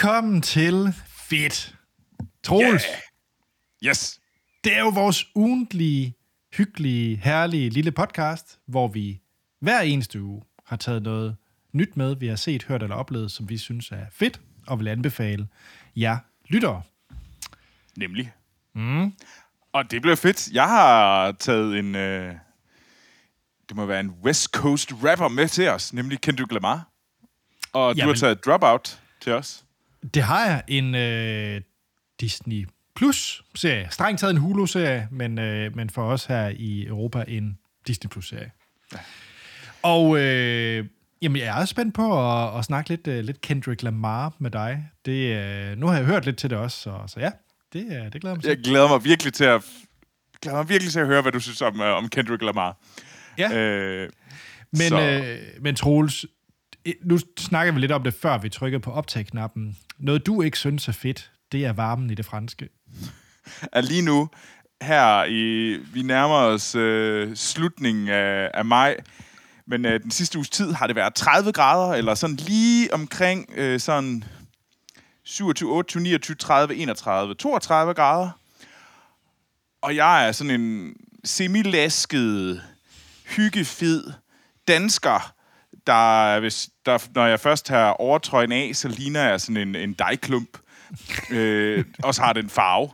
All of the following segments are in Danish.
Velkommen til Fedt. Troels, Yeah. Yes. det er jo vores ugentlige, hyggelige, herlige lille podcast, hvor vi hver eneste uge har taget noget nyt med, vi har set, hørt eller oplevet, som vi synes er fedt, og vil anbefale jer lyttere. Nemlig. Mm. Og det bliver fedt. Jeg har taget en... Øh, det må være en West Coast rapper med til os, nemlig Kendrick Lamar. Og du Jamen. har taget Dropout til os. Det har jeg en øh, Disney Plus-serie. Strengt taget en Hulu-serie, men, øh, men for os her i Europa en Disney Plus-serie. Ja. Og øh, jamen, jeg er spændt på at, at snakke lidt, øh, lidt Kendrick Lamar med dig. Det, øh, nu har jeg hørt lidt til det også, så, så ja, det, øh, det glæder mig. Jeg glæder mig virkelig til at, glæder mig virkelig til at høre, hvad du synes om, øh, om Kendrick Lamar. Ja. Øh, Men, så- øh, men Troels, Øh, nu snakker vi lidt om det, før vi trykkede på optag-knappen. Noget, du ikke synes er fedt, det er varmen i det franske. er lige nu, her i, vi nærmer os øh, slutningen af, af maj, men øh, den sidste uges tid har det været 30 grader, eller sådan lige omkring øh, sådan 27, 28, 29, 30, 31, 32 grader. Og jeg er sådan en semilasket, hyggefed dansker, der, hvis, der, når jeg først har overtrøjen af, så ligner jeg sådan en, en dejklump. øh, og så har den farve.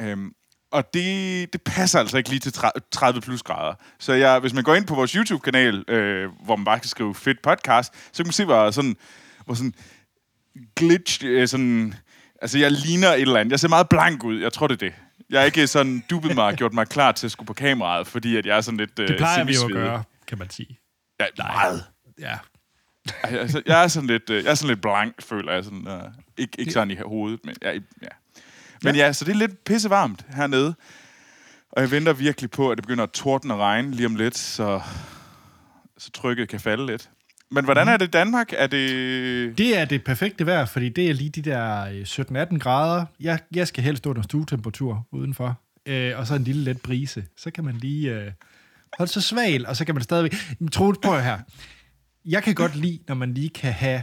Øhm, og det, det passer altså ikke lige til 30 plus grader. Så jeg, hvis man går ind på vores YouTube-kanal, øh, hvor man bare kan skrive fedt podcast, så kan man se, hvor sådan, hvor sådan glitch, øh, sådan, altså jeg ligner et eller andet. Jeg ser meget blank ud, jeg tror det er det. Jeg er ikke sådan dubbet mig og gjort mig klar til at skulle på kameraet, fordi at jeg er sådan lidt øh, Det plejer vi jo at gøre, kan man sige. Ja, meget. Ja. Altså, jeg er sådan lidt, øh, jeg er sådan lidt blank, føler jeg. Sådan, uh, ikke, ikke sådan i hovedet, men ja, ja. Men ja. ja, så det er lidt pissevarmt hernede. Og jeg venter virkelig på, at det begynder at tordne og regne lige om lidt, så, så trykket kan falde lidt. Men hvordan er det i Danmark? Er det... Det er det perfekte vejr, fordi det er lige de der øh, 17-18 grader. Jeg, jeg skal helst stå under stuetemperatur udenfor. Øh, og så en lille let brise. Så kan man lige øh, holde sig svag, og så kan man stadigvæk... Men Troels, prøv her. Jeg kan godt lide, når man lige kan have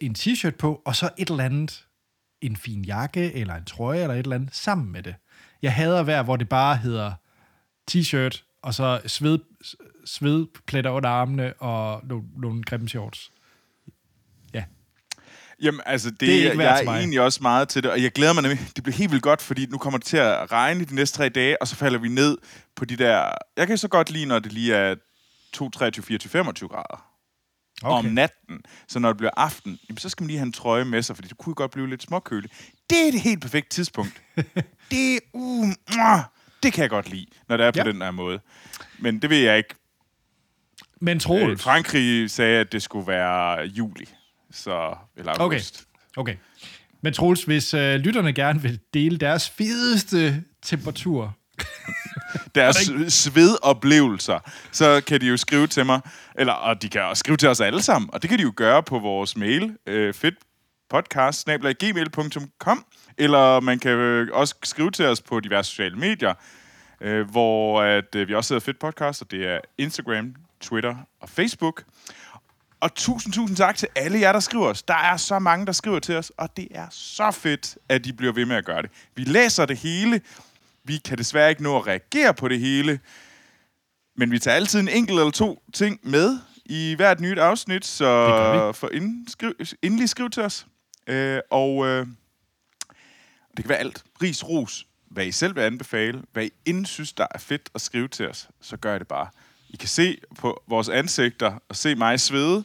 en t-shirt på, og så et eller andet, en fin jakke, eller en trøje, eller et eller andet, sammen med det. Jeg hader vejr, hvor det bare hedder t-shirt, og så sved, svedpletter under armene, og nogle, nogle grimme shorts. Ja. Jamen, altså, det, Det er ikke jeg er egentlig også meget til det, og jeg glæder mig nemlig. Det bliver helt vildt godt, fordi nu kommer det til at regne de næste tre dage, og så falder vi ned på de der... Jeg kan så godt lide, når det lige er 2, 23, 24, 25 grader. Okay. om natten. Så når det bliver aften, jamen, så skal man lige have en trøje med sig, fordi det kunne godt blive lidt småkøligt. Det er det helt perfekte tidspunkt. det, uh, det kan jeg godt lide, når det er på Ja. den her måde. Men det ved jeg ikke. Men Øh, Troels... Frankrig sagde, at det skulle være juli. Så, eller Okay. august. Okay. Men Troels, hvis øh, lytterne gerne vil dele deres fedeste temperatur, deres svedoplevelser, så kan de jo skrive til mig, eller og de kan også skrive til os alle sammen, og det kan de jo gøre på vores mail, øh, fedtpodcast, gmail.com, eller man kan øh, også skrive til os på diverse sociale medier, øh, hvor at, øh, vi også hedder Fedt Podcast, og det er Instagram, Twitter og Facebook. Og tusind, tusind tak til alle jer, der skriver os. Der er så mange, der skriver til os, og det er så fedt, at de bliver ved med at gøre det. Vi læser det hele. Vi kan desværre ikke nå at reagere på det hele, men vi tager altid en enkelt eller to ting med i hvert nyt afsnit, så for inden, skriv, endelig skriv til os. Øh, og øh, det kan være alt. Ris, ros, hvad I selv vil anbefale, hvad I inden synes, der er fedt at skrive til os, så gør I det bare. I kan se på vores ansigter og se mig svede,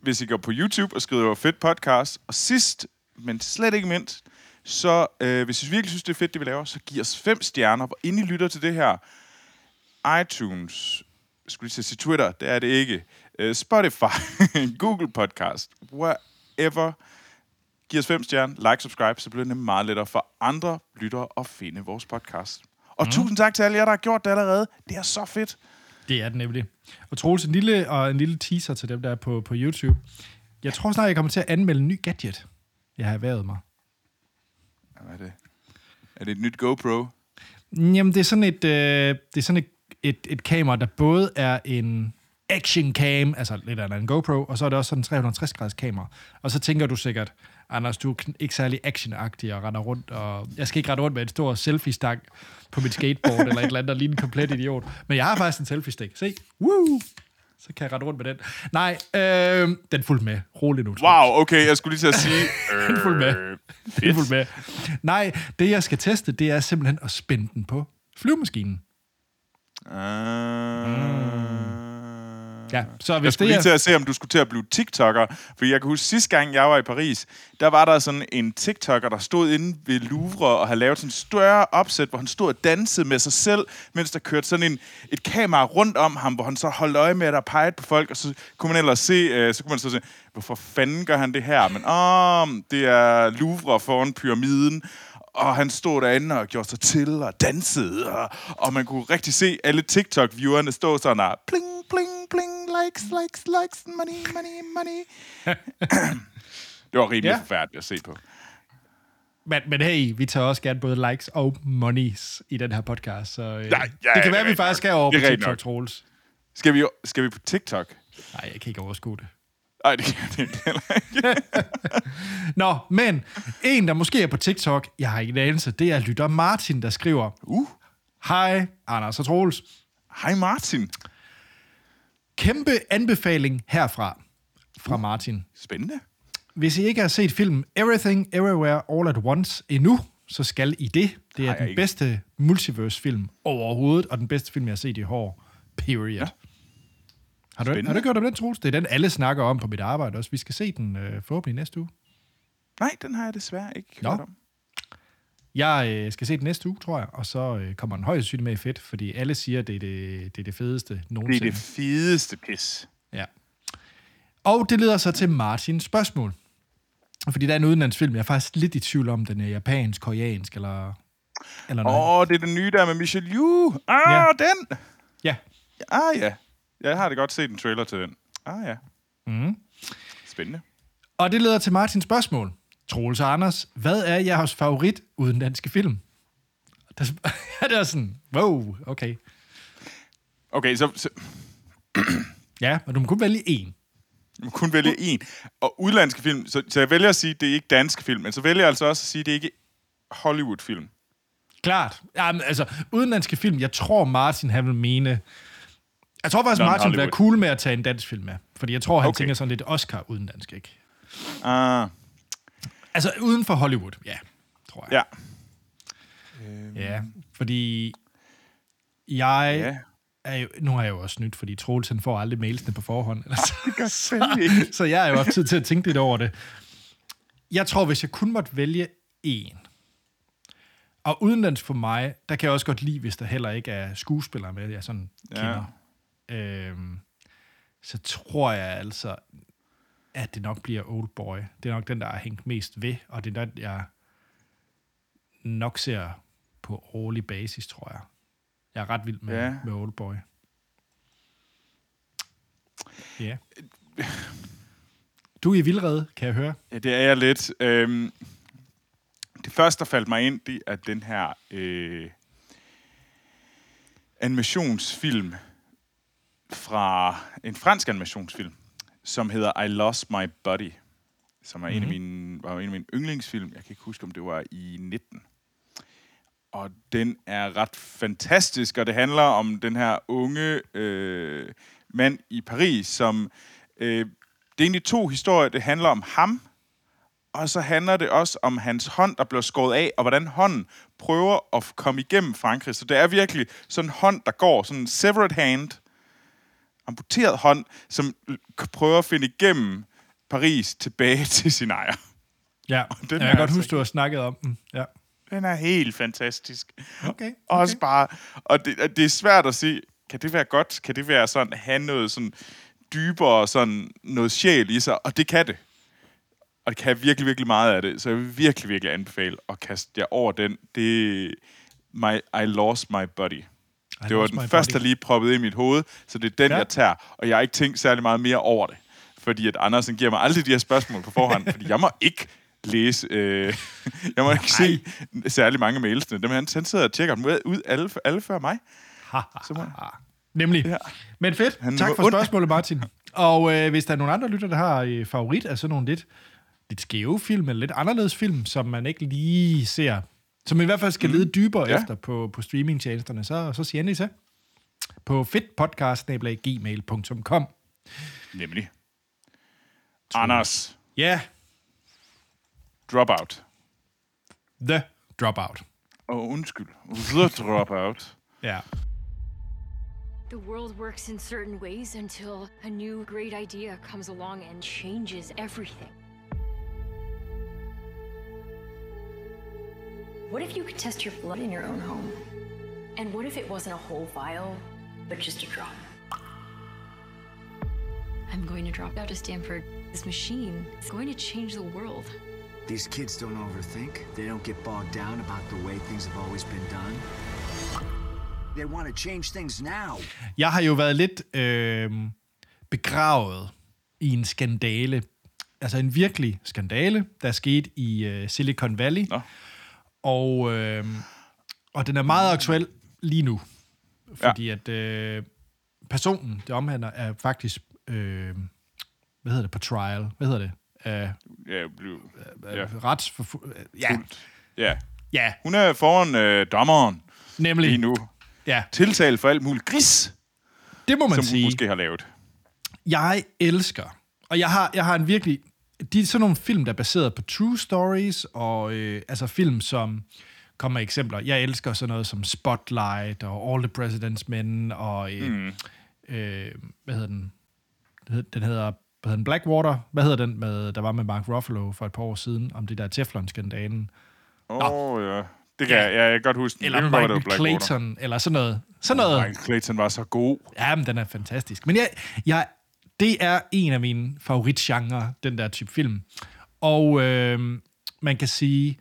hvis I går på YouTube og skriver fedt podcast. Og sidst, men slet ikke mindst, så øh, hvis I virkelig synes, det er fedt, det vi laver, så giv os fem stjerner, hvor inden I lytter til det her. iTunes, skulle lige sige Twitter, det er det ikke. Øh, Spotify, Google Podcast, wherever. Giv os fem stjerner, like, subscribe, så bliver det nemlig meget lettere for andre lyttere at finde vores podcast. Og mm. tusind tak til alle jer, der har gjort det allerede. Det er så fedt. det er det nemlig. Og Troels, en lille, og en lille teaser til dem, der er på, på YouTube. Jeg tror snart, jeg kommer til at anmelde en ny gadget, jeg har erhvervet mig. Hvad er det? Er det et nyt GoPro? Jamen, det er sådan et, øh, det er sådan et, et, et kamera, der både er en action cam, altså lidt af en GoPro, og så er det også sådan en 360 graders kamera. Og så tænker du sikkert, Anders, du er ikke særlig actionagtig og render rundt, og jeg skal ikke rende rundt med en stor selfie-stang på mit skateboard, eller et eller andet, der ligner en komplet idiot. Men jeg har faktisk en selfie-stik. Se. Woo! Så kan jeg rende rundt med den. Nej, øh, den fulgte med. Rolig nu. Wow, okay, jeg skulle lige til at sige... Den fulgte med. øh, Den fuldt med. Nej, det jeg skal teste, det er simpelthen at spænde den på flyvemaskinen. Uh, Ja, så Jeg hvis skulle det lige til at se, om du skulle til at blive TikToker. For jeg kan huske, sidste gang jeg var i Paris, der var der sådan en TikToker, der stod inde ved Louvre og havde lavet sådan en større opsæt, hvor han stod og dansede med sig selv, mens der kørte sådan en, et kamera rundt om ham, hvor han så holdt øje med, at der pegede på folk, og så kunne man ellers se, øh, så kunne man så se, hvorfor fanden gør han det her? Men åh, det er Louvre foran pyramiden, og han stod derinde og gjorde sig til og dansede, og, og man kunne rigtig se alle TikTok-viewerne stå sådan og pling, pling, pling, likes, likes, likes, money, money, money. det var rimelig Ja. forfærdeligt at se på. Men, men hey, vi tager også gerne både likes og monies i den her podcast, så øh, ja, det kan være, at vi faktisk skal over på TikTok. Troels. Skal vi, skal vi på TikTok? Nej, jeg kan ikke overskue det. Nej, det kan det heller ikke. Nå, men en, der måske er på TikTok, jeg har ikke en anelse, det er lytter Martin, der skriver, Uh, Hej, Anders og Troels. hej Martin. Kæmpe anbefaling herfra, fra Martin. Spændende. Hvis I ikke har set filmen Everything Everywhere All at Once endnu, så skal I det. Det er den ikke. bedste multiverse-film overhovedet, og den bedste film, jeg har set i år. Period. Ja. Har, du, Spændende. har du gjort om den, Troels? Det er den, alle snakker om på mit arbejde også. Vi skal se den øh, forhåbentlig næste uge. Nej, den har jeg desværre ikke Nå. hørt om. Jeg øh, skal se den næste uge, tror jeg, og så øh, kommer den højst sandsynligt med i fedt, fordi alle siger, det er det, det, er det fedeste Det er nogensinde. det fedeste pis. Ja. Og det leder så til Martins spørgsmål. Fordi der er en udenlandsfilm, jeg er faktisk lidt i tvivl om, den er japansk, koreansk eller, eller noget. Åh, oh, det er den nye der med Michelle Yeoh. Ah, ja. den. Ja. Ah, ja. Jeg har det godt set en trailer til den. Ah, ja. Mm. Spændende. Og det leder til Martins spørgsmål. Troels og Anders, hvad er jeres favorit udenlandske film? Der, ja, det er sådan, wow, okay. Okay, så, så Ja, og du må kun vælge en. jeg må kun vælge en. Og udlandske film, så, så jeg vælger at sige, at det er ikke danske film, men så vælger jeg altså også at sige, at det er ikke Hollywood-film. Klart. Jamen, altså, udenlandske film, jeg tror Martin, han vil mene... Jeg tror faktisk, Martin vil være cool med at tage en dansk film med. Fordi jeg tror, han okay. Tænker sådan lidt Oscar udenlandsk, ikke? Ah, Altså, uden for Hollywood, ja, tror jeg. ja. Ja, fordi jeg Ja. er jo, nu har jeg jo også nyt, fordi Troels han får aldrig mailsene på forhånd. Det gør fandme ikke. så jeg har jo haft tid til at tænke lidt over det. Jeg tror, hvis jeg kun måtte vælge én, og udenlandsk for mig, der kan jeg også godt lide, hvis der heller ikke er skuespillere med, jeg sådan Ja. Øhm, så tror jeg altså, at det nok bliver Oldboy. Det er nok den, der har hængt mest ved, og det er den, jeg nok ser på årlig basis, tror jeg. Jeg er ret vild med. Ja. med Oldboy. Ja. Du er i vildrede, kan jeg høre. Ja, det er jeg lidt. Øhm, det første, der faldt mig ind, det er den her øh, animationsfilm fra en fransk animationsfilm, som hedder I Lost My Body, som er mm-hmm. en af mine, var en af mine yndlingsfilm. Jeg kan ikke huske, om det var i 19. Og den er ret fantastisk, og det handler om den her unge øh, mand i Paris, som... Øh, det er egentlig to historier. Det handler om ham, og så handler det også om hans hånd, der bliver skåret af, og hvordan hånden prøver at komme igennem Frankrig. Så det er virkelig sådan en hånd, der går, sådan en severed hand, amputeret hånd, som prøver at finde igennem Paris tilbage til sin ejer. Ja, den den er jeg kan godt altså huske, du har snakket om den. Ja. Den er helt fantastisk. Okay, okay. Også bare, og det, og det er svært at sige, kan det være godt? Kan det være sådan, have noget sådan dybere, sådan noget sjæl i sig? Og det kan det. Og det kan virkelig, virkelig meget af det. Så jeg vil virkelig, virkelig anbefale at kaste jer over den. Det er my, I Lost My Body. Det var den første, der lige proppede i mit hoved, så det er den, Ja. jeg tager. Og jeg har ikke tænkt særlig meget mere over det. Fordi at Andersen giver mig aldrig de her spørgsmål på forhånd, fordi jeg må ikke læse, øh, jeg må ikke se særlig mange mailsene. Dem, han, han sidder og tjekker dem ud, alle, alle før mig. Så må, Nemlig. Ja. Men fedt. Han tak for spørgsmålet, Martin. Og øh, hvis der er nogen andre lytter, der har øh, favorit af sådan nogle lidt lidt skæve film, eller lidt anderledes film, som man ikke lige ser, som i hvert fald skal lede dybere Ja. efter på, på streamingtjenesterne, så, så siger endelig til på fedtpodcast.gmail.com. Nemlig. Anders, Ja, yeah, Dropout. The Dropout. Åh, oh, undskyld. The Dropout. Ja. The world works in certain ways until a new great idea comes along and changes everything. What if you could test your blood in your own home? And what if it wasn't a whole vial, But just a drop. I'm going to drop out of Stanford. This machine is going to change the world. These kids don't overthink. They don't get bogged down about the way things have always been done. They want to change things now. Jeg har jo været lidt øh, begravet i en skandale. Altså en virkelig skandale, der er skete i øh, Silicon Valley. Nå. Og, øh, og den er meget aktuel lige nu. Fordi ja. at øh, personen, det omhandler, er faktisk... Øh, hvad hedder det? På trial. Hvad hedder det? Øh, Ja, blev... Ja, ja. Retsforfu... Ja, ja. ja, Hun er foran øh, dommeren nemlig. lige nu. Ja, Tiltalt for alt muligt gris, det må man som hun sige. måske har lavet. jeg elsker, og jeg har, jeg har en virkelig, de er sådan nogle film, der er baseret på true stories, og øh, altså film, som kommer eksempler. Jeg elsker sådan noget som Spotlight, og All the President's Men, og øh, mm. øh, hvad hedder den? Den hed- Den hedder, hvad hedder den? Blackwater. Hvad hedder den, med, der var med Mark Ruffalo for et par år siden, om det der Teflon-skandalen? Åh, oh, ja. Det kan jeg, ja, jeg kan godt huske den. Eller Det det Michael Blackwater. Clayton, eller sådan noget. Sådan noget. Michael Clayton var så god. Ja, men den er fantastisk. Men jeg, jeg, det er en af mine favoritgenre, den der type film. Og øh, man kan sige,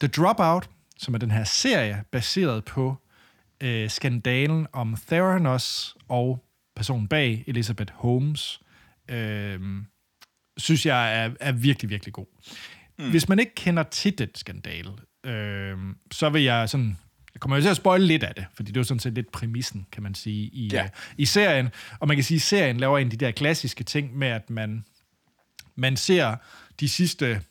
The Dropout, som er den her serie, baseret på øh, skandalen om Theranos og personen bag, Elizabeth Holmes, øh, synes jeg er, er virkelig, virkelig god. Mm. Hvis man ikke kender til den skandale, øh, så vil jeg sådan... Jeg kommer jo til at spoile lidt af det, fordi det er jo sådan set lidt præmissen, kan man sige, i, Ja. ja. i serien. Og man kan sige, at serien laver en af de der klassiske ting med, at man, man ser de sidste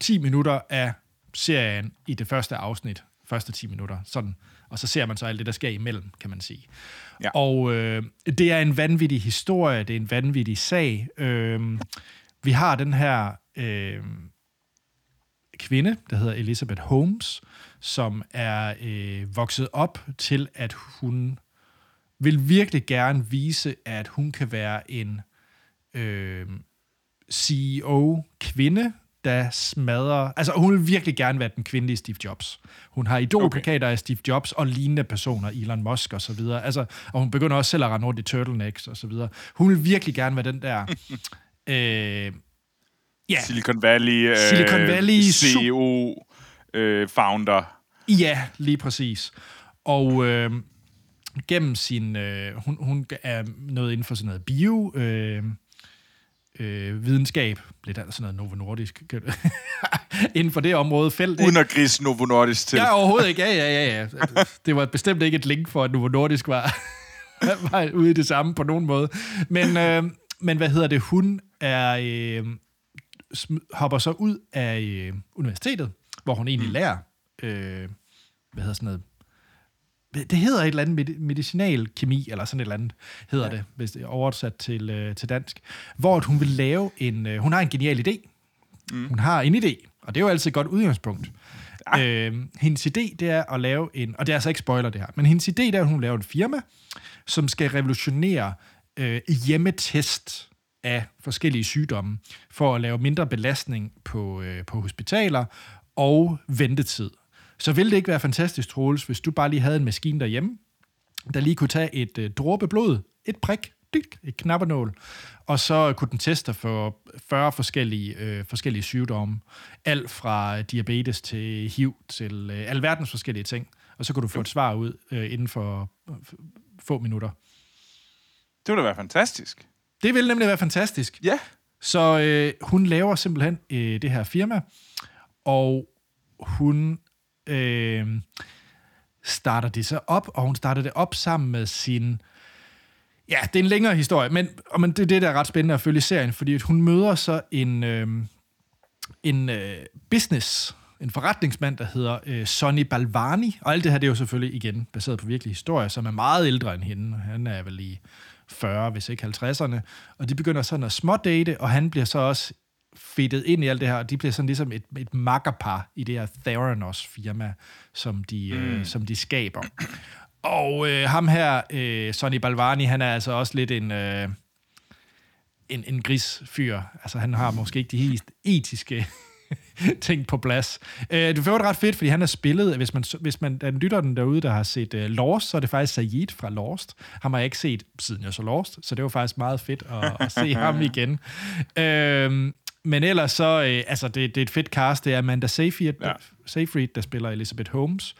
10 minutter af serien i det første afsnit, første 10 minutter, sådan. Og så ser man så alt det, der sker imellem, kan man sige. Ja. Og øh, det er en vanvittig historie, det er en vanvittig sag. Øh, vi har den her øh, kvinde, der hedder Elizabeth Holmes, som er øh, vokset op til, at hun vil virkelig gerne vise, at hun kan være en øh, CEO-kvinde, der smadrer... Altså, hun vil virkelig gerne være den kvindelige Steve Jobs. Hun har idolplakater af Steve Jobs og lignende personer, Elon Musk og så videre. Altså, og hun begynder også selv at rende rundt i turtlenecks og så videre. Hun vil virkelig gerne være den der... øh, ja, Silicon Valley, øh, Silicon Valley, su- CEO, øh, founder. Ja, lige præcis. Og øh, gennem sin... Øh, hun, hun er noget inden for sådan noget bio... Øh, øh, videnskab, lidt af sådan noget Novo Nordisk, inden for det område felt. Uden at grise Novo Nordisk til. Ja, overhovedet ikke. Ja, ja, ja, ja. Det var bestemt ikke et link for, at Novo Nordisk var, var ude i det samme på nogen måde. Men, øh, men hvad hedder det? Hun er, øh, hopper så ud af øh, universitetet, hvor hun egentlig lærer, øh, hvad hedder sådan noget, det hedder et eller andet med- medicinal kemi, eller sådan et eller andet hedder ja. det, hvis det er oversat til, øh, til dansk, hvor hun vil lave en, øh, hun har en genial idé. Mm. Hun har en idé, og det er jo altid et godt udgangspunkt. Ja. Øh, hendes idé, det er at lave en, og det er altså ikke spoiler det her, men hendes idé, det er, at hun laver en firma, som skal revolutionere øh, hjemmetest af forskellige sygdomme, for at lave mindre belastning på, øh, på hospitaler og ventetid. Så ville det ikke være fantastisk, Troels, hvis du bare lige havde en maskine derhjemme, der lige kunne tage et øh, dråbe blod, et prik, dyk, et knappenål, og så kunne den teste for 40 forskellige, øh, forskellige sygdomme. Alt fra diabetes til HIV til øh, alverdens forskellige ting. Og så kunne du få et svar ud øh, inden for øh, få minutter. Det ville da være fantastisk. Det ville nemlig være fantastisk. Ja. Så øh, hun laver simpelthen øh, det her firma, og hun øh, starter det så op, og hun starter det op sammen med sin... Ja, det er en længere historie, men, og, men det, er det der er ret spændende at følge serien, fordi at hun møder så en, øh, en øh, business, en forretningsmand, der hedder øh, Sonny Balvani. Og alt det her, det er jo selvfølgelig igen baseret på virkelige historier, som er meget ældre end hende. Han er vel i 40, hvis ikke 50'erne. Og de begynder sådan at smådate, og han bliver så også fedtet ind i alt det her, og de bliver sådan ligesom et, et makkerpar i det her Theranos-firma, som de, mm. øh, som de skaber. Og øh, ham her, øh, Sonny Balvani, han er altså også lidt en... Øh, en, en grisfyr. Altså, han har måske ikke de helt etiske ting på plads. Øh, det var ret fedt, fordi han har spillet, hvis man, hvis man den lytter den derude, der har set uh, Lost, så er det faktisk Sayid fra Lost. Ham har jeg ikke set, siden jeg så Lost, så det var faktisk meget fedt at, at se ham igen. Øh, men ellers så, øh, altså det, det er et fedt cast, det er Amanda Seyfried, ja. Seyfried der spiller Elizabeth Holmes.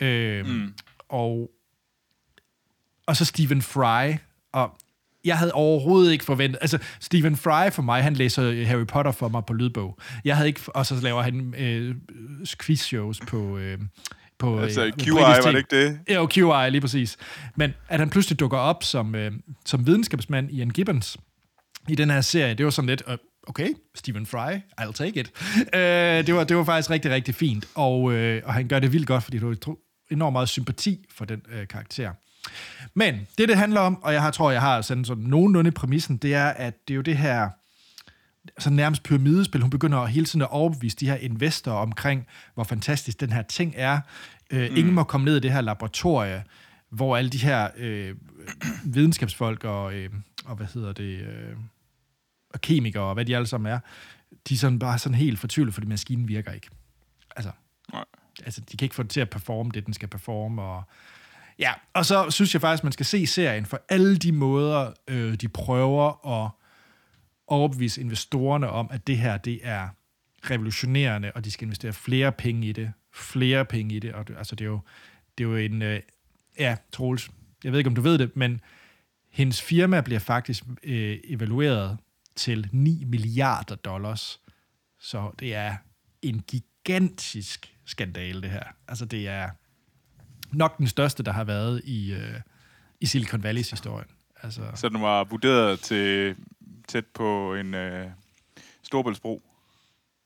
Øh, mm. Og og så Stephen Fry, og jeg havde overhovedet ikke forventet... Altså, Stephen Fry for mig, han læser Harry Potter for mig på lydbog. Jeg havde ikke... Og så laver han øh, quiz-shows på... Øh, på altså, øh, QI, var det ikke det? Ja, QI, lige præcis. Men at han pludselig dukker op som, øh, som videnskabsmand i en Gibbons i den her serie, det var sådan lidt... Øh, okay, Stephen Fry, I'll take it. Øh, det, var, det var faktisk rigtig, rigtig fint, og, øh, og han gør det vildt godt, fordi du har enormt meget sympati for den øh, karakter. Men det, det handler om, og jeg har, tror, jeg har sådan, sådan nogenlunde præmissen, det er, at det er jo det her så nærmest pyramidespil. Hun begynder hele tiden at overbevise de her investorer omkring, hvor fantastisk den her ting er. Øh, mm. Ingen må komme ned i det her laboratorie, hvor alle de her øh, videnskabsfolk og, øh, og hvad hedder det, øh, og kemikere og hvad de alle sammen er, de er sådan bare sådan helt fortvivlet, fordi maskinen virker ikke. Altså, Nej. altså, de kan ikke få det til at performe det, den skal performe, og Ja, og så synes jeg faktisk, man skal se serien for alle de måder, øh, de prøver at overbevise investorerne om, at det her, det er revolutionerende, og de skal investere flere penge i det. Flere penge i det. Og det, altså, det er jo, det er jo en... Øh, ja, Troels, jeg ved ikke, om du ved det, men hendes firma bliver faktisk øh, evalueret til 9 milliarder dollars. Så det er en gigantisk skandale, det her. Altså, det er nok den største, der har været i, øh, i Silicon Valleys historie. Altså. Så den var vurderet til tæt på en øh, storbæltsbro?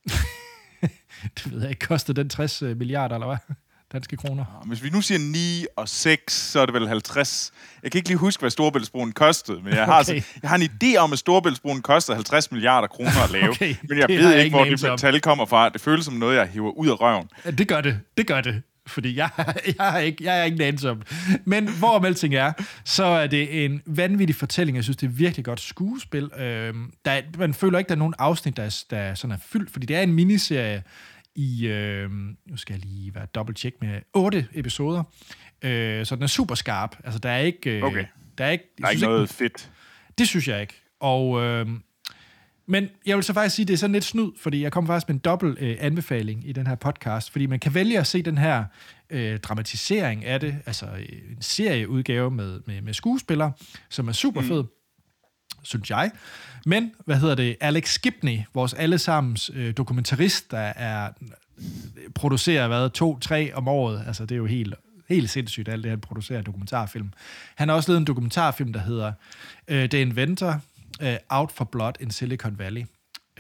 det ved jeg ikke. Kostede den 60 øh, milliarder, eller hvad? Danske kroner. Ja, hvis vi nu siger 9 og 6, så er det vel 50. Jeg kan ikke lige huske, hvad Storbæltsbroen kostede, men jeg har, okay. altså, jeg har en idé om, at Storbæltsbroen koster 50 milliarder kroner at lave. okay, men jeg ved ikke, hvor det tal kommer fra. Det føles som noget, jeg hiver ud af røven. Det gør det. Det gør det fordi jeg, jeg, er ikke, jeg er ikke en om. Men hvor alting er, så er det en vanvittig fortælling. Jeg synes, det er virkelig godt skuespil. Øh, der, man føler ikke, der er nogen afsnit, der er, der sådan er fyldt, fordi det er en miniserie i, øh, nu skal jeg lige være dobbelt tjek med, otte episoder. Øh, så den er super skarp. Altså, der er ikke... Øh, okay. Der er ikke, der er ikke noget ikke, fedt. Det synes jeg ikke. Og... Øh, men jeg vil så faktisk sige, at det er sådan lidt snyd, fordi jeg kommer faktisk med en dobbelt øh, anbefaling i den her podcast, fordi man kan vælge at se den her øh, dramatisering af det, altså øh, en serieudgave med, med, med skuespillere, som er super fed, mm. Synes jeg. Men, hvad hedder det, Alex Skipney, vores allesammens øh, dokumentarist, der er øh, producerer, hvad, to, tre om året, altså det er jo helt helt sindssygt, alt det, han producerer dokumentarfilm. Han har også lavet en dokumentarfilm, der hedder øh, The Inventor, uh, Out for Blood in Silicon Valley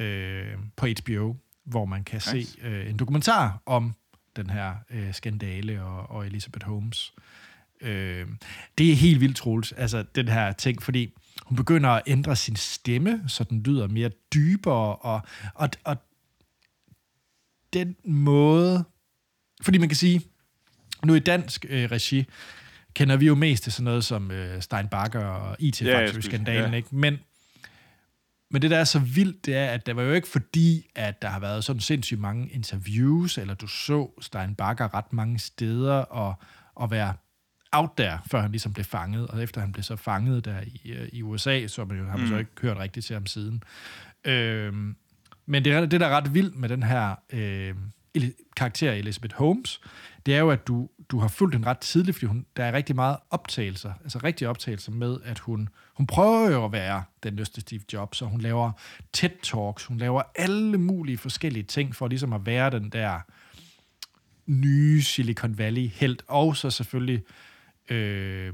uh, på HBO, hvor man kan nice. se uh, en dokumentar om den her uh, skandale og, og Elizabeth Holmes. Uh, det er helt vildt, Troels, altså den her ting, fordi hun begynder at ændre sin stemme, så den lyder mere dybere, og, og, og den måde... Fordi man kan sige, nu i dansk øh, regi, kender vi jo mest til sådan noget som øh, Stein Bakker og IT-faktor-skandalen, ja, ikke? Men men det, der er så vildt, det er, at det var jo ikke fordi, at der har været sådan sindssygt mange interviews, eller du så Stein Bakker ret mange steder, og, og være out der, før han ligesom blev fanget, og efter han blev så fanget der i, øh, i USA, så man jo, har man mm. så ikke hørt rigtigt til ham siden. Øhm, men det, det, der er ret vildt med den her øh, karakter Elizabeth Holmes, det er jo, at du, du har fulgt den ret tidligt, fordi hun, der er rigtig meget optagelser, altså rigtige optagelser med, at hun, hun prøver jo at være den næste Steve Jobs, så hun laver TED-talks, hun laver alle mulige forskellige ting for ligesom at være den der nye Silicon Valley-helt, og så selvfølgelig øh,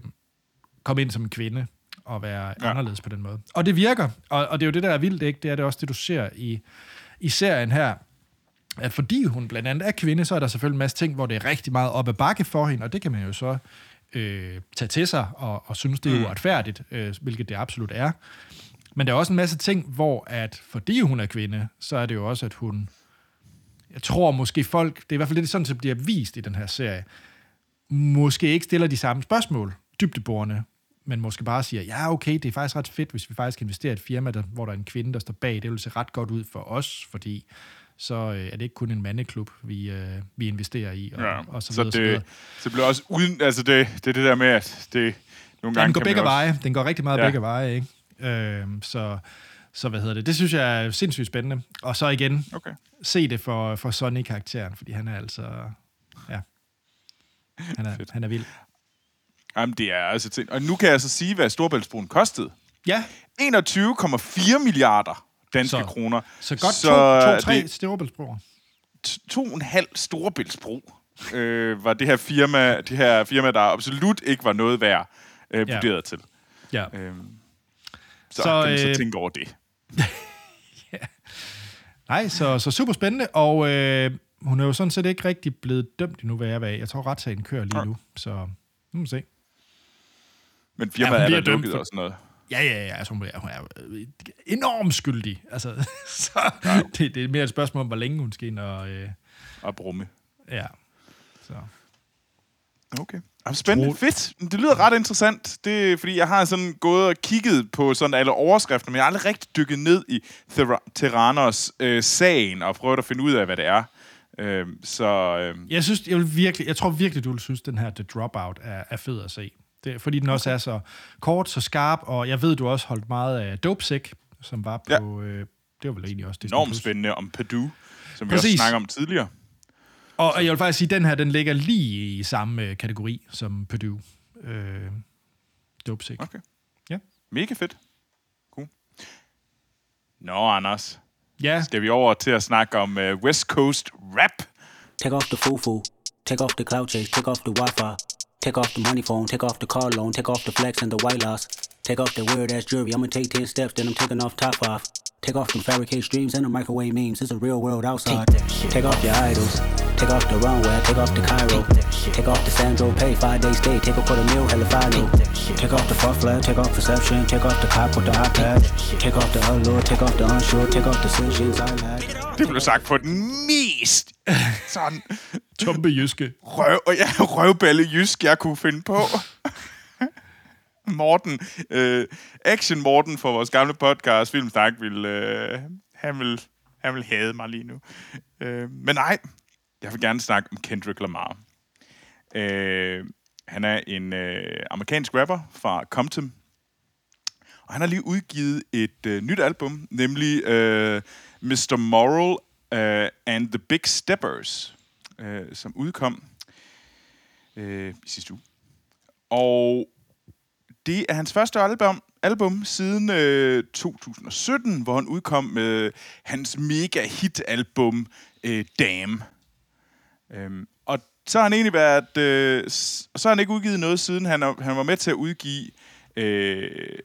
komme ind som en kvinde og være ja. anderledes på den måde. Og det virker, og, og det er jo det, der er vildt, ikke? Det er det også det, du ser i, i serien her, at fordi hun blandt andet er kvinde, så er der selvfølgelig en masse ting, hvor det er rigtig meget op ad bakke for hende, og det kan man jo så øh, tage til sig og, og synes, det er uretfærdigt, øh, hvilket det absolut er. Men der er også en masse ting, hvor at fordi hun er kvinde, så er det jo også, at hun... Jeg tror måske folk, det er i hvert fald lidt sådan, det bliver vist i den her serie, måske ikke stiller de samme spørgsmål, dybdeborende, men måske bare siger, ja, okay, det er faktisk ret fedt, hvis vi faktisk investerer i et firma, der, hvor der er en kvinde, der står bag. Det vil se ret godt ud for os, fordi så øh, er det ikke kun en mandeklub, vi, øh, vi investerer i, og, Ja. og så så, videre. så det, så bliver også uden... Altså, det, det er det der med, at det... Nogle gange den går begge også- veje. Den går rigtig meget Ja. begge veje, ikke? Øhm, så, så hvad hedder det? Det synes jeg er sindssygt spændende. Og så igen, Okay. se det for, for Sonny-karakteren, fordi han er altså... Ja. Han er, han er vild. Jamen, det er altså... Ting. Og nu kan jeg så sige, hvad Storbæltsbroen kostede. Ja, 21,4 milliarder danske Så- kroner. så godt Så to, to, tre t- to og en halv Storebæltsbro øh, var det her firma, det her firma, der absolut ikke var noget værd øh, Ja. vurderet til. Ja. Øhm, Så, så, kan man så øh, tænke over det. Nej, så, så super spændende, og øh, hun er jo sådan set ikke rigtig blevet dømt endnu, hvad jeg ved. Jeg tror, retssagen kører lige nu, så nu må vi se. Men Ja, firmaet ja, er der lukket for- og sådan noget. Ja, ja, ja. Altså, hun, er, hun er øh, enormt skyldig. Altså, så det, det er mere et spørgsmål om, hvor længe hun skal ind og... Øh, Og brumme. ja. Så. Okay. Jamen, spændende. Tro- Fedt. Det lyder ret interessant. Det er, fordi jeg har sådan gået og kigget på sådan alle overskrifter, men jeg har aldrig rigtig dykket ned i Terranos øh, sagen og prøvet at finde ud af, hvad det er. Øh, så øh, Jeg synes, jeg, vil virkelig, jeg tror virkelig, du vil synes, den her The Dropout er, er fed at se. Det, fordi den også er så kort, så skarp, og jeg ved, du også holdt meget af Dopesick, som var på... Ja. Øh, det var vel egentlig også Disney+. enormt spændende om Purdue, som vi også Præcis. snakker om tidligere. Og, og jeg vil faktisk sige, at den her, den ligger lige i samme øh, kategori som Purdue. Øh, Dopesick. Okay. Ja. Mega fedt. Cool. Nå, Anders. Ja, Skal vi over til at snakke om uh, West Coast rap? Take off the foo-foo. Take off the cloud chase. Take off the Wi-Fi. Take off the money phone. Take off the car loan. Take off the flex and the white loss. Take off the weird ass jewelry. I'ma take 10 steps, then I'm taking off top off. Take off them fabricate streams and the microwave memes. It's a real world outside. Take off your idols. Take off the runway. Take off the Cairo. Take off the Sandro Pay. Five day stay. Take off for the meal. Hella follow. Take off the fuck flag. Take off perception. Take off the cop with the iPad. Take off the allure. Take off the unsure. Take off the decisions I had. Det blev sagt på den mest sådan Tumpe Jyske. røv, og ja, røvballe jysk, jeg kunne finde på. Morten, øh, Action Morten for vores gamle podcast, Filmsnak, vil, øh, han, vil, han vil hade mig lige nu. Øh, men nej, jeg vil gerne snakke om Kendrick Lamar. Øh, han er en øh, amerikansk rapper fra Compton, og han har lige udgivet et øh, nyt album, nemlig øh, Mr. Moral øh, and the Big Steppers, øh, som udkom øh, i sidste uge. Og det er hans første album, album siden øh, 2017, hvor han udkom med hans mega hit album øh, Damn. Øhm, og så har han egentlig været... Øh, så har han ikke udgivet noget siden. Han, han var med til at udgive øh,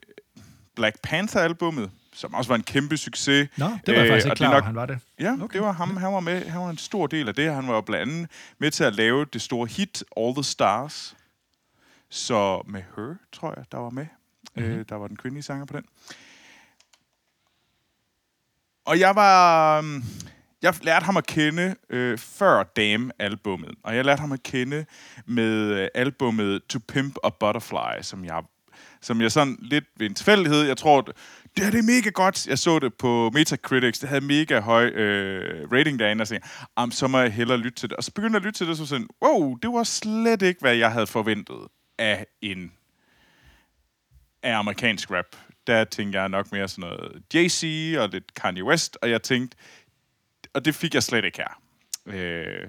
Black Panther-albummet, som også var en kæmpe succes. Nå, det var jeg faktisk Øh, ikke det er klar nok- han var det. Ja, okay. det var ham. Han var med. Han var en stor del af det. Han var blandt andet med til at lave det store hit All the Stars. Så med Her, tror jeg, der var med. Mm-hmm. Øh, der var den kvindelige sanger på den. Og jeg var... øhm, Jeg lærte ham at kende øh, før Dame-albummet. Og jeg lærte ham at kende med øh, albummet To Pimp a Butterfly, som jeg, som jeg sådan lidt ved en tilfældighed, jeg tror, det her det er mega godt. Jeg så det på Metacritics, det havde mega høj øh, rating derinde, og så tænkte, jeg, "Am, så må jeg hellere lytte til det. Og så begyndte jeg at lytte til det, og så sådan, wow, det var slet ikke, hvad jeg havde forventet af en af amerikansk rap. Der tænkte jeg nok mere sådan noget Jay-Z og lidt Kanye West, og jeg tænkte, og det fik jeg slet ikke her. Øh,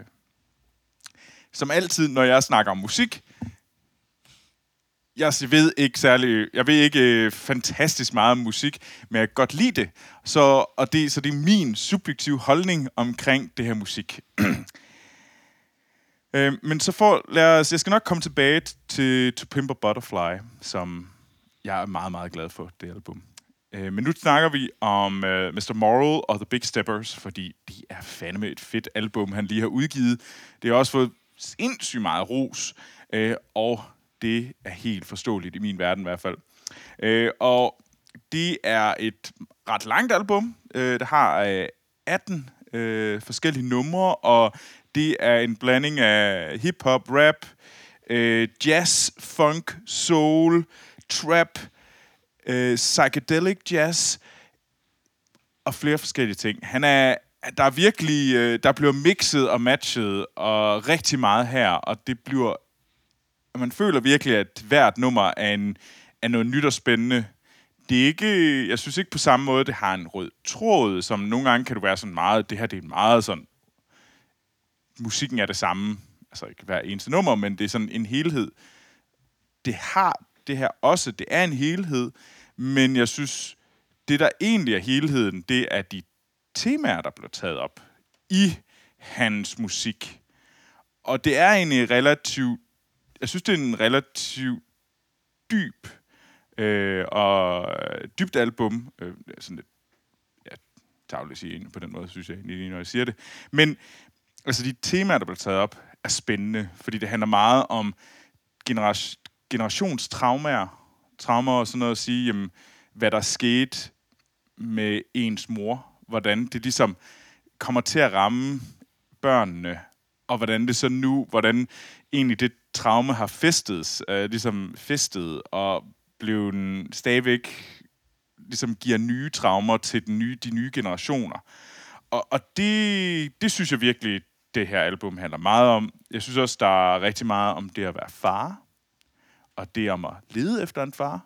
som altid, når jeg snakker om musik, jeg ved ikke særlig, jeg ved ikke øh, fantastisk meget om musik, men jeg kan godt lide det. Så, og det, så det er min subjektive holdning omkring det her musik. øh, men så får, lad os, jeg skal nok komme tilbage til To Pimp a Butterfly, som jeg er meget, meget glad for, det album. Øh, men nu snakker vi om øh, Mr. Moral og The Big Steppers, fordi det er fandme et fedt album, han lige har udgivet. Det har også fået sindssygt meget ros, øh, og det er helt forståeligt i min verden i hvert fald. Øh, og det er et ret langt album. Øh, det har øh, 18 øh, forskellige numre, og det er en blanding af hip-hop, rap, øh, jazz, funk, soul, trap, øh, psychedelic jazz og flere forskellige ting. Han er, der er virkelig, øh, der bliver mixet og matchet og rigtig meget her, og det bliver, man føler virkelig, at hvert nummer er, en, er noget nyt og spændende. Det er ikke, jeg synes ikke på samme måde, det har en rød tråd, som nogle gange kan du være sådan meget, det her det er meget sådan, musikken er det samme, altså ikke hver eneste nummer, men det er sådan en helhed. Det har det her også, det er en helhed, men jeg synes, det der egentlig er helheden, det er de temaer, der bliver taget op i hans musik. Og det er egentlig relativt, jeg synes, det er en relativt dyb øh, og dybt album. Øh, sådan lidt, ja, tavligt sige på den måde, synes jeg, lige når jeg siger det. Men altså, de temaer, der bliver taget op, er spændende, fordi det handler meget om generation, generationstraumer, traumer og sådan noget at sige, jamen, hvad der skete med ens mor, hvordan det ligesom kommer til at ramme børnene, og hvordan det så nu, hvordan egentlig det traume har festet, øh, ligesom festet, og blev stadigvæk ligesom giver nye traumer til den nye, de nye generationer. Og, og det, det synes jeg virkelig, det her album handler meget om. Jeg synes også, der er rigtig meget om det at være far, og det om at lede efter en far.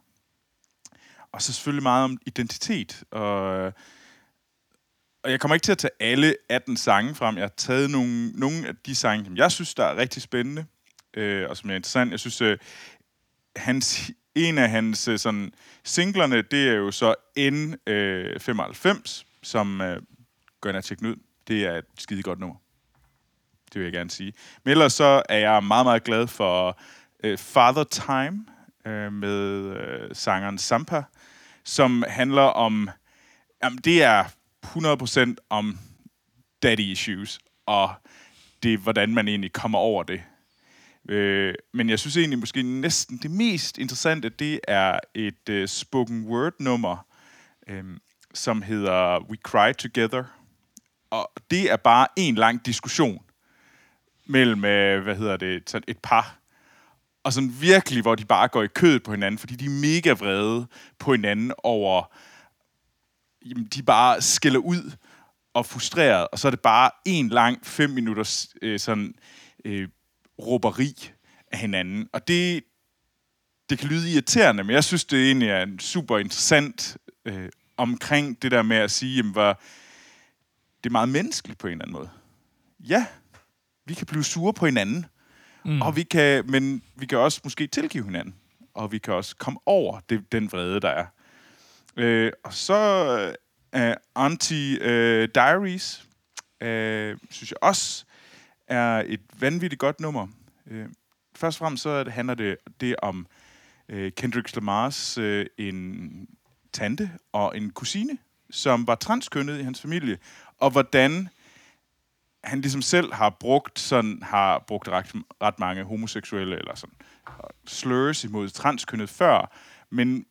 Og så selvfølgelig meget om identitet. Og, og jeg kommer ikke til at tage alle 18 sange frem. Jeg har taget nogle, nogle af de sange, som jeg synes, der er rigtig spændende, øh, og som er interessant. Jeg synes, øh, hans, en af hans øh, sådan, singlerne, det er jo så N95, øh, som øh, gør jeg tjekke ud. Det er et skide godt nummer. Det vil jeg gerne sige. Men ellers så er jeg meget, meget glad for øh, Father Time øh, med øh, sangeren Sampa, som handler om, jamen det er 100% om daddy issues, og det hvordan man egentlig kommer over det. Øh, men jeg synes egentlig måske næsten det mest interessante, det er et øh, spoken word nummer, øh, som hedder We Cry Together. Og det er bare en lang diskussion mellem, øh, hvad hedder det, sådan et par, og sådan virkelig, hvor de bare går i kødet på hinanden, fordi de er mega vrede på hinanden over, jamen, de bare skiller ud og frustreret, og så er det bare en lang fem minutters øh, sådan øh, råberi af hinanden. Og det, det kan lyde irriterende, men jeg synes, det egentlig er en super interessant øh, omkring det der med at sige, jamen, hvor, det er meget menneskeligt på en eller anden måde. Ja, vi kan blive sure på hinanden, mm. og vi kan, men vi kan også måske tilgive hinanden, og vi kan også komme over det, den vrede, der er. Øh, og så uh, Anti-Diaries, uh, uh, synes jeg også er et vanvittigt godt nummer. Uh, først og fremmest så handler det, det om uh, Kendrick Lamars uh, en tante og en kusine, som var transkønnet i hans familie, og hvordan han ligesom selv har brugt sådan har brugt ret, ret mange homoseksuelle eller sådan slurs imod transkønnet før, men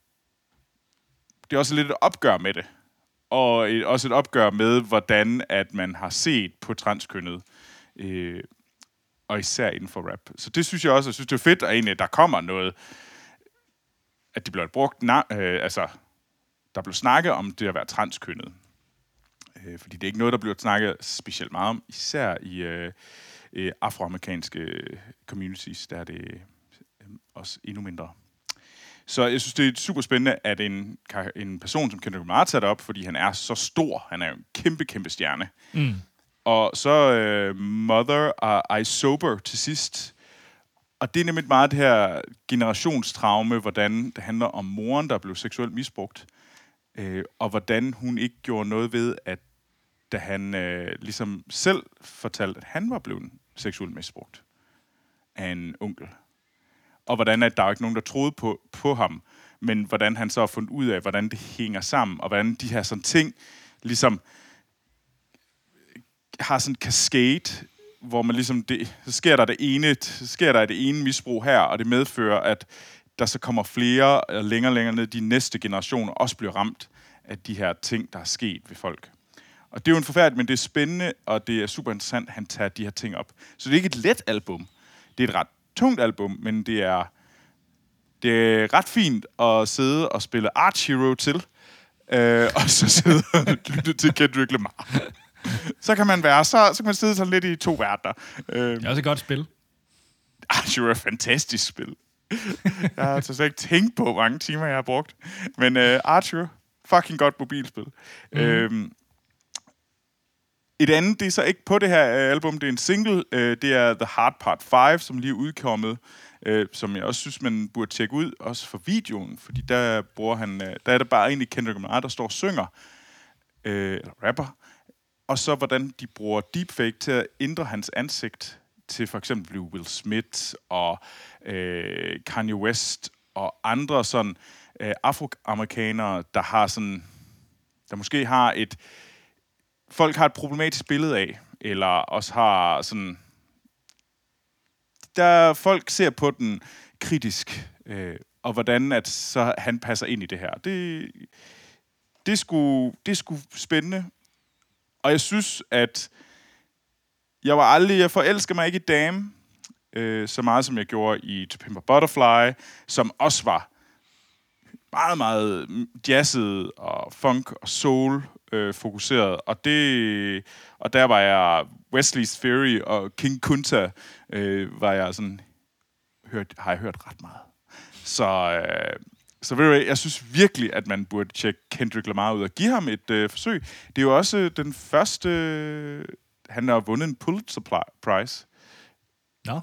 det er også lidt et opgør med det. Og et, også et opgør med, hvordan at man har set på transkønnet, øh, og især inden for rap. Så det synes jeg også, jeg synes det er fedt, at egentlig, der kommer noget, at det bliver brugt, na- øh, altså, der bliver snakket om det at være transkønnet. Øh, fordi det er ikke noget, der bliver snakket specielt meget om, især i øh, øh, afroamerikanske communities, der er det øh, også endnu mindre. Så jeg synes, det er super spændende, at en, en person som Kendrick Lamar tager det op, fordi han er så stor. Han er jo en kæmpe, kæmpe stjerne. Mm. Og så øh, Mother og I Sober til sidst. Og det er nemlig meget det her generationstraume, hvordan det handler om moren, der blev seksuelt misbrugt. Øh, og hvordan hun ikke gjorde noget ved, at da han øh, ligesom selv fortalte, at han var blevet seksuelt misbrugt af en onkel. Og hvordan at der er ikke nogen, der troede på, på ham. men hvordan han så har fundet ud af, hvordan det hænger sammen, og hvordan de her sådan ting ligesom har sådan en cascade, hvor man ligesom, det, så sker der det ene, så sker der det ene misbrug her, og det medfører, at der så kommer flere og længere og længere ned, de næste generationer også bliver ramt af de her ting, der er sket ved folk. Og det er jo en forfærdelig, men det er spændende, og det er super interessant, at han tager de her ting op. Så det er ikke et let album. Det er et ret tungt album, men det er, det er ret fint at sidde og spille Arch Hero til, øh, og så sidde og lytte til Kendrick Lamar. Så kan man være, så, så kan man sidde sådan lidt i to verdener. Øh, Det er også et godt spil. Arch Hero er et fantastisk spil. jeg har altså slet ikke tænkt på, hvor mange timer jeg har brugt. Men øh, Archer, fucking godt mobilspil. Mm. Øhm, et andet, det er så ikke på det her øh, album, det er en single. Øh, det er The Hard Part 5, som lige er udkommet, øh, som jeg også synes, man burde tjekke ud, også for videoen, fordi der bruger han, øh, der er det bare egentlig Kendrick Lamar, der står og synger, øh, eller rapper, og så hvordan de bruger deepfake til at ændre hans ansigt til for eksempel Will Smith og øh, Kanye West og andre sådan øh, afroamerikanere, der har sådan, der måske har et, folk har et problematisk billede af, eller også har sådan, der folk ser på den kritisk, øh, og hvordan at så han passer ind i det her. Det, det, skulle, det skulle spændende, og jeg synes, at jeg var aldrig, jeg forelsker mig ikke i Dame, øh, så meget som jeg gjorde i To Pimp Butterfly, som også var meget, meget jazzet og funk og soul øh, fokuseret. Og, det, og der var jeg Wesley's Theory og King Kunta, øh, var jeg sådan, hørt, har jeg hørt ret meget. Så, øh, så ved du, hvad, jeg synes virkelig, at man burde tjekke Kendrick Lamar ud og give ham et øh, forsøg. Det er jo også den første... Han har vundet en Pulitzer Prize Nå,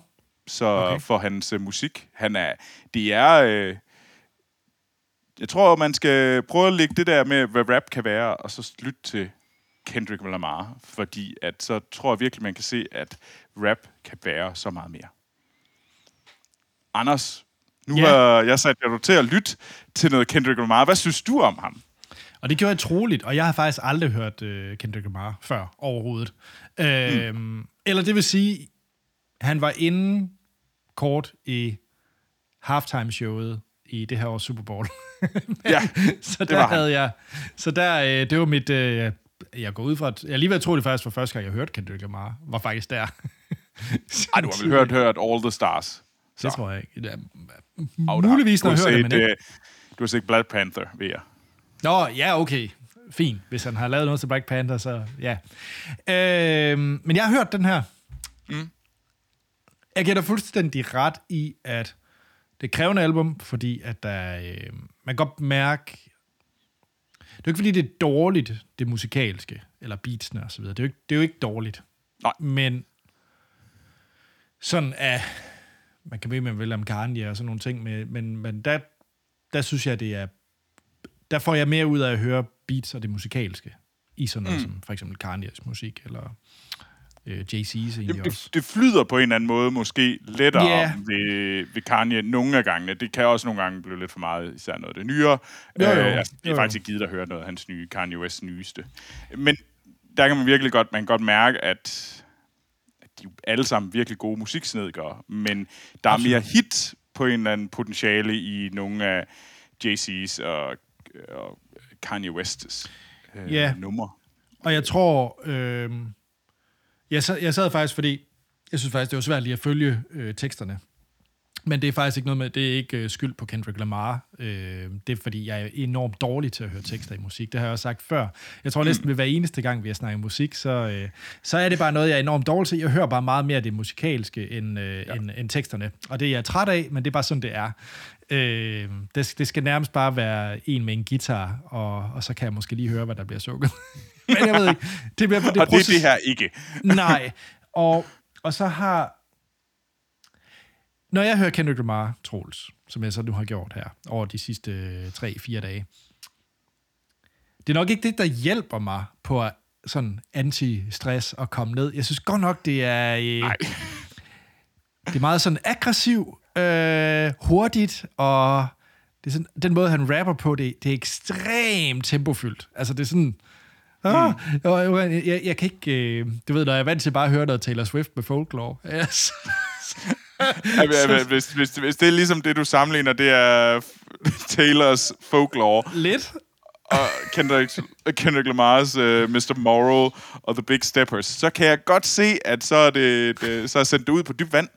så Okay. for hans øh, musik. Han er, det er, øh, jeg tror, man skal prøve at lægge det der med, hvad rap kan være, og så lytte til Kendrick Lamar, fordi at så tror jeg virkelig, man kan se, at rap kan være så meget mere. Anders, nu Ja. har jeg sat dig til at lytte til noget Kendrick Lamar. Hvad synes du om ham? Og det gjorde jeg troligt, og jeg har faktisk aldrig hørt øh, Kendrick Lamar før overhovedet. Øhm, Eller det vil sige, han var inde kort i halftime-showet i det her års Super Bowl. Ja, så der var han. havde jeg... Så der, øh, det var mit... Øh, jeg går ud fra, at jeg lige ved at tro det faktisk var første gang, jeg hørte Kendrick Lamar, var faktisk der. Ej, du har vel hørt, hørt All the Stars? Det tror jeg ikke. Det der- muligvis, du når har jeg hører det, men ikke. øh, Du har set Black Panther, ved jeg. Nå, ja, okay. Fint. Hvis han har lavet noget til Black Panther, så ja. Øhm, men jeg har hørt den her. Mm. Jeg giver dig fuldstændig ret i, at det er krævende album, fordi at der, øh, man kan godt mærke... Det er jo ikke, fordi det er dårligt, det musikalske, eller beatsene og så videre. Det er jo ikke, det er jo ikke dårligt. Nej. Men sådan af... Man kan ved, man vil om Kanye og sådan nogle ting, men, men, men der, der synes jeg, det er der får jeg mere ud af at høre beats og det musikalske i sådan noget mm. som for eksempel Kanye's musik, eller øh, Jay-Z's egentlig Jamen, også. det, det flyder på en eller anden måde måske lettere yeah. ved, ved Kanye nogle af gangene. Det kan også nogle gange blive lidt for meget, især noget af det nyere. Jo, jo. Øh, altså, det er Jo, faktisk ikke givet at høre noget af hans nye, Kanye West nyeste. Men der kan man virkelig godt, man kan godt mærke, at, de er alle sammen virkelig gode musiksnedgere, men der er mere hit på en eller anden potentiale i nogle af Jay-Z's og, og Kanye West's øh, Ja. numre. Og jeg tror, øh, jeg, sad, jeg sad faktisk, fordi jeg synes faktisk, det var svært lige at følge øh, teksterne. Men det er faktisk ikke noget med, det er ikke øh, skyld på Kendrick Lamar. Øh, det er fordi, jeg er enormt dårlig til at høre tekster i musik. Det har jeg også sagt før. Jeg tror næsten ved hver eneste gang, vi har snakket musik, så, øh, så er det bare noget, jeg er enormt dårlig til. Jeg hører bare meget mere det musikalske end, øh, ja. end, end teksterne. Og det er jeg træt af, men det er bare sådan, det er. Øh, det, det skal nærmest bare være en med en guitar, og, og så kan jeg måske lige høre, hvad der bliver sukket. men jeg ved ikke. Det bliver, det Og det er proces- det her ikke. Nej. Og, og så har... Når jeg hører Kendrick Lamar, Troels, som jeg så nu har gjort her, over de sidste 3-4 dage, det er nok ikke det, der hjælper mig på at sådan anti-stress og komme ned. Jeg synes godt nok, det er... Øh, det er meget sådan aggressiv, øh, hurtigt, og det er sådan, den måde, han rapper på, det, det er ekstremt tempofyldt. Altså, det er sådan... Ah, mm. jeg, jeg, jeg kan ikke... Øh, du ved, når jeg er vant til bare at høre noget Taylor Swift med folklore. Yes. Hvis, hvis, hvis, det er ligesom det, du sammenligner, det er Taylors folklore, Lidt. og Kendrick, Kendrick Lamar's uh, Mr. Moral og The Big Steppers, så kan jeg godt se, at så er det, det så er sendt det ud på dybt vand.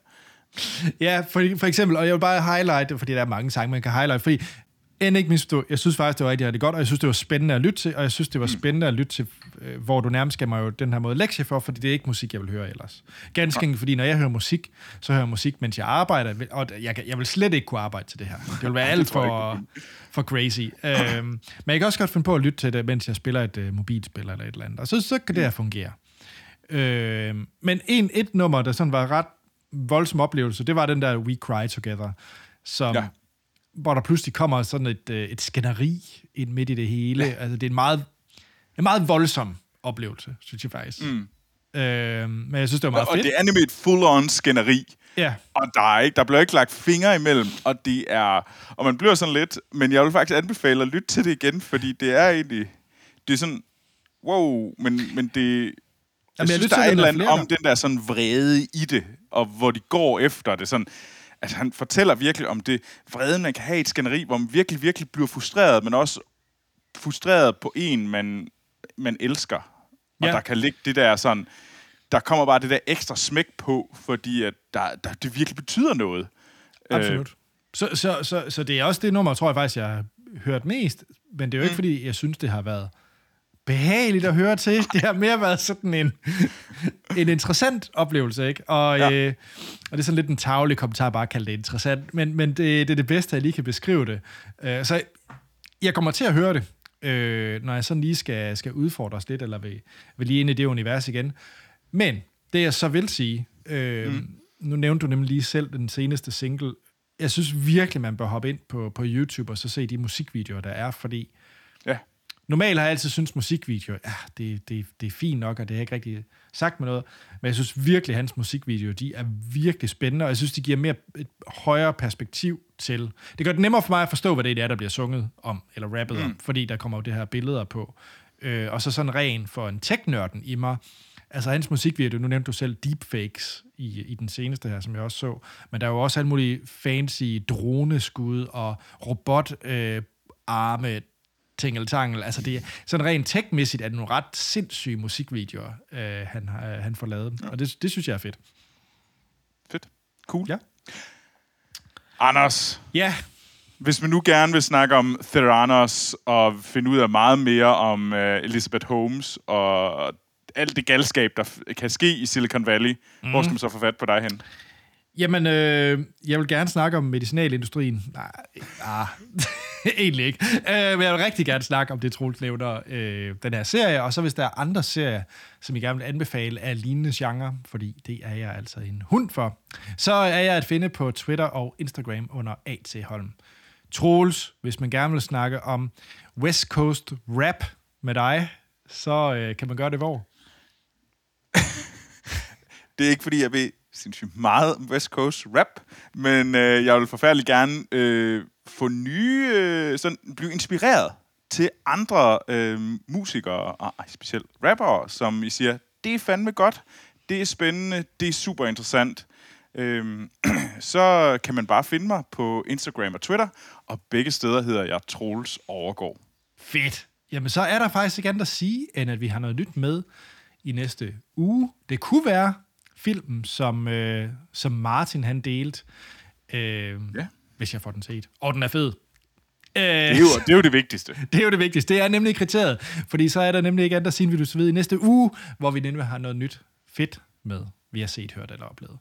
Ja, for, for eksempel, og jeg vil bare highlight det, fordi der er mange sange, man kan highlight, fordi end ikke misforstå, jeg synes faktisk, det var rigtig, rigtig godt, og jeg synes, det var spændende at lytte til, og jeg synes, det var spændende at lytte til, øh, hvor du nærmest gav mig jo den her måde lektie for, fordi det er ikke musik, jeg vil høre ellers. Ganske enkelt, fordi når jeg hører musik, så hører jeg musik, mens jeg arbejder, og jeg, jeg vil slet ikke kunne arbejde til det her. Det vil være alt for, for crazy. Øhm, men jeg kan også godt finde på at lytte til det, mens jeg spiller et uh, mobilspil eller et eller andet, og så, så kan det her fungere. Øhm, men en, et nummer, der sådan var ret voldsom oplevelse, det var den der We Cry Together, som, Ja. Hvor der pludselig kommer sådan et, øh, et skænderi ind midt i det hele. Ja. Altså, det er en meget, en meget voldsom oplevelse, synes jeg faktisk. Mm. Øhm, men jeg synes, det var meget Og fedt. det er nemlig et full-on skænderi. Ja, Og der, er ikke, der bliver ikke lagt fingre imellem, og det er... Og man bliver sådan lidt... Men jeg vil faktisk anbefale at lytte til det igen, fordi det er egentlig... Det er sådan... Wow, men, men det... Jeg, jeg synes, lytter der er et eller andet om den der sådan vrede i det, og hvor de går efter det. Sådan, altså, han fortæller virkelig om det vrede, man kan have i et skænderi, hvor man virkelig, virkelig bliver frustreret, men også frustreret på en, man, man elsker. Og Ja. der kan ligge det der sådan... Der kommer bare det der ekstra smæk på, fordi at der, der, det virkelig betyder noget. absolut. Så, så, så, så det er også det nummer, tror jeg faktisk, jeg har hørt mest, men det er jo ikke, Mm. fordi jeg synes, det har været behageligt at høre til. Det har mere været sådan en, en interessant oplevelse, ikke? Og, Ja. øh, og det er sådan lidt en tavlig kommentar, bare at kalde det interessant, men, men det, det er det bedste, jeg lige kan beskrive det. Øh, så jeg kommer til at høre det, øh, når jeg sådan lige skal, skal udfordres lidt, eller vil, vil lige ind i det univers igen. Men det jeg så vil sige, øh, mm. nu nævnte du nemlig lige selv den seneste single, jeg synes virkelig, man bør hoppe ind på, på YouTube og så se de musikvideoer, der er, fordi. Normalt har jeg altid syntes musikvideoer, ja, det, det, det er fint nok, og det har jeg ikke rigtig sagt med noget, men jeg synes virkelig, at hans musikvideoer, de er virkelig spændende, og jeg synes, de giver mere et højere perspektiv til. Det gør det nemmere for mig at forstå, hvad det er, der bliver sunget om, eller rappet mm. om, fordi der kommer jo det her billeder på. Øh, og så sådan ren for en tech-nørden i mig, altså hans musikvideo, nu nævnte du selv deepfakes i, i den seneste her, som jeg også så, men der er jo også alle mulige fancy droneskud og robot øh, arme tingeltangel. Altså det sådan rent tekmæssigt er det nogle ret sindssyge musikvideoer, øh, han, har, han får lavet. Og det, det synes jeg er fedt. Fedt. Cool. Ja. Anders, Ja, hvis man nu gerne vil snakke om Theranos og finde ud af meget mere om uh, Elizabeth Holmes og alt det galskab, der kan ske i Silicon Valley, mm. hvor skal man så få fat på dig hen? Jamen, øh, jeg vil gerne snakke om medicinalindustrien. Nej, ah, egentlig ikke. Øh, men jeg vil rigtig gerne snakke om det, Troels nævner, øh, den her serie. Og så hvis der er andre serier, som jeg gerne vil anbefale af lignende genre, fordi det er jeg altså en hund for, så er jeg at finde på Twitter og Instagram under A.T. Holm. Troels, hvis man gerne vil snakke om West Coast rap med dig, så øh, kan man gøre det hvor? Det er ikke, fordi jeg ved sindssygt meget West Coast rap, men øh, jeg vil forfærdeligt gerne øh, få nye, øh, sådan, blive inspireret til andre øh, musikere, og ej, specielt rappere, som I siger, det er fandme godt, det er spændende, det er super interessant. Øhm, så kan man bare finde mig på Instagram og Twitter, og begge steder hedder jeg Troels Overgaard. Fedt. Jamen, så er der faktisk ikke andet at sige, end at vi har noget nyt med i næste uge. Det kunne være filmen, som, øh, som Martin han delte, øh, Ja. hvis jeg får den set. Og den er fed. Øh, Det er, jo, det er jo det vigtigste. det er jo det vigtigste. Det er nemlig kriteriet. Fordi så er der nemlig ikke andet at sige, vi du ved i næste uge, hvor vi nemlig har noget nyt fedt med, vi har set, hørt eller oplevet.